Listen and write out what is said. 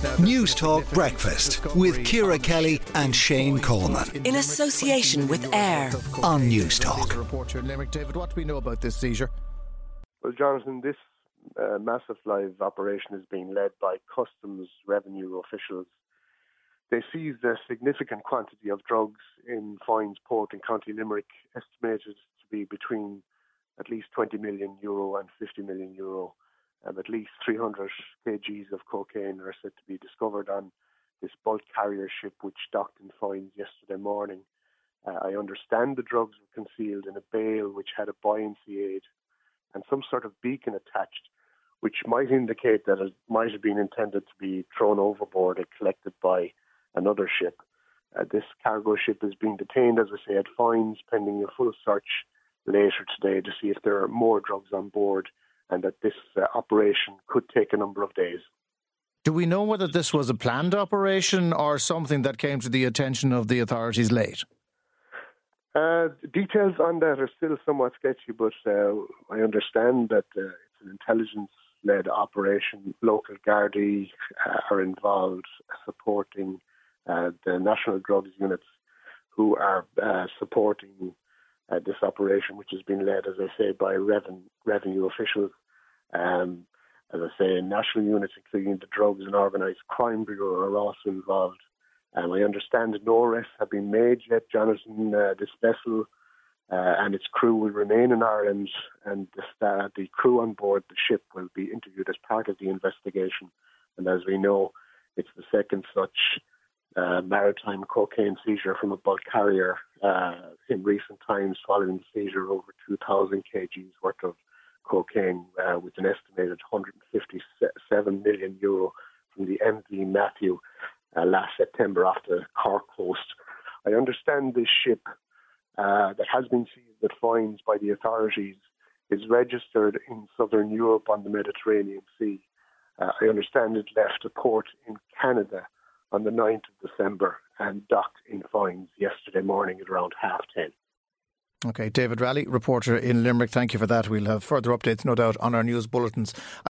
Newstalk Breakfast with Ciara Kelly and Shane Coleman. In association with AIR on Newstalk. here in Limerick. David, what do we know about this seizure? Well, Jonathan, this uh, massive live operation is being led by customs revenue officials. They seized a significant quantity of drugs in Foynes Port in County Limerick, estimated to be between at least 20 million euro and 50 million euro. At least 300 kgs of cocaine are said to be discovered on this bulk carrier ship which docked in Foynes yesterday morning. Uh, I understand the drugs were concealed in a bale which had a buoyancy aid and some sort of beacon attached, which might indicate that it might have been intended to be thrown overboard and collected by another ship. Uh, this cargo ship is being detained, as I say, at Foynes, pending a full search later today to see if there are more drugs on board and that this uh, operation could take a number of days. Do we know whether this was a planned operation or something that came to the attention of the authorities late? Uh, details on that are still somewhat sketchy, but uh, I understand that uh, it's an intelligence led operation. Local Gardaí uh, are involved supporting uh, the national drugs units who are uh, supporting this operation, which has been led, as I say, by reven- revenue officials um, as I say, national units, including the Drugs and Organised Crime Bureau, are also involved. Um, I understand that no arrests have been made yet, Jonathan. Uh, this vessel uh, and its crew will remain in Ireland, and the, uh, the crew on board the ship will be interviewed as part of the investigation. And as we know, it's the second such uh, maritime cocaine seizure from a bulk carrier uh, in recent times, following the seizure of over 2,000 kgs worth of cocaine uh, with an estimated 157 million euro the MV Matthew uh, last September off the Cork coast. I understand this ship uh, that has been seized at Foynes by the authorities is registered in southern Europe on the Mediterranean Sea. Uh, I understand it left a port in Canada on the 9th of December and docked in Foynes yesterday morning at around half 10. Okay, David Raleigh, reporter in Limerick. Thank you for that. We'll have further updates, no doubt, on our news bulletins.